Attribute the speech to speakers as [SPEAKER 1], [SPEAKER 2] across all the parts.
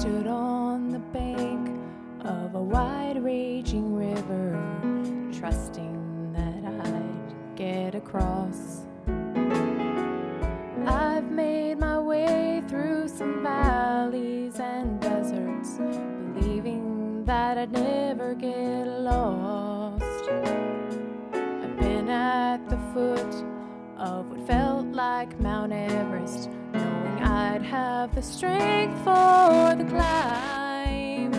[SPEAKER 1] stood on the bank of a wide raging river, trusting that I'd get across. I've made my way through some valleys and deserts, believing that I'd never get lost. I've been at the foot of what felt like Mount Everest, have the strength for the climb.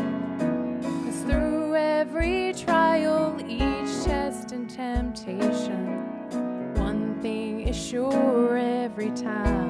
[SPEAKER 1] Cause through every trial, each test and temptation, one thing is sure every time.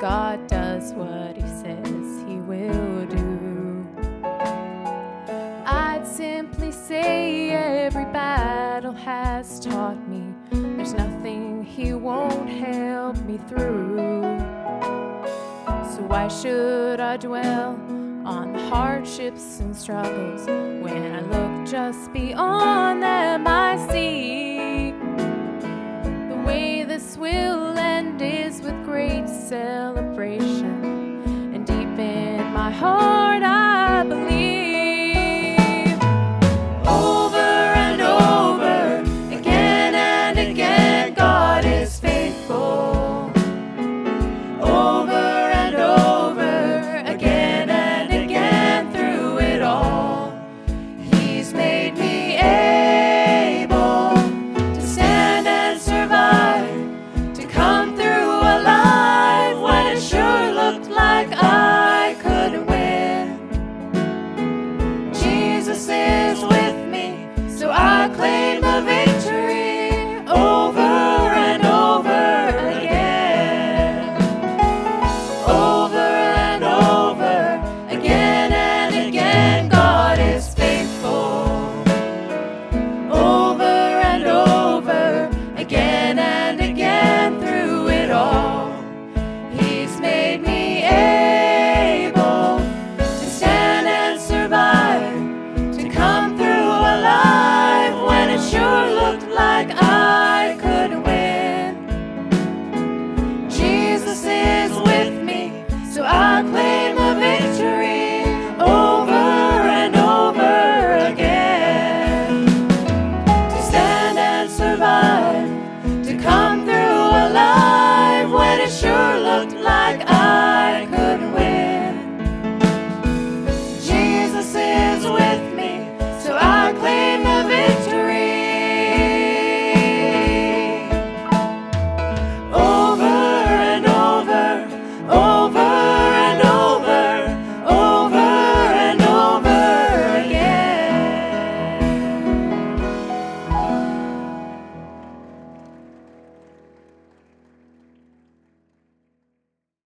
[SPEAKER 1] God does what He says He will do. I'd simply say every battle has taught me there's nothing He won't help me through. So why should I dwell on the hardships and struggles when I look just beyond them? I Looked like I.